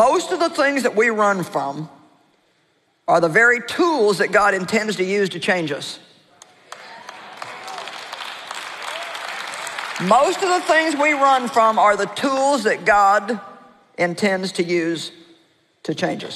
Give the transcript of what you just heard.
Most of the things that we run from are the very tools that God intends to use to change us. Most of the things we run from are the tools that God intends to use to change us.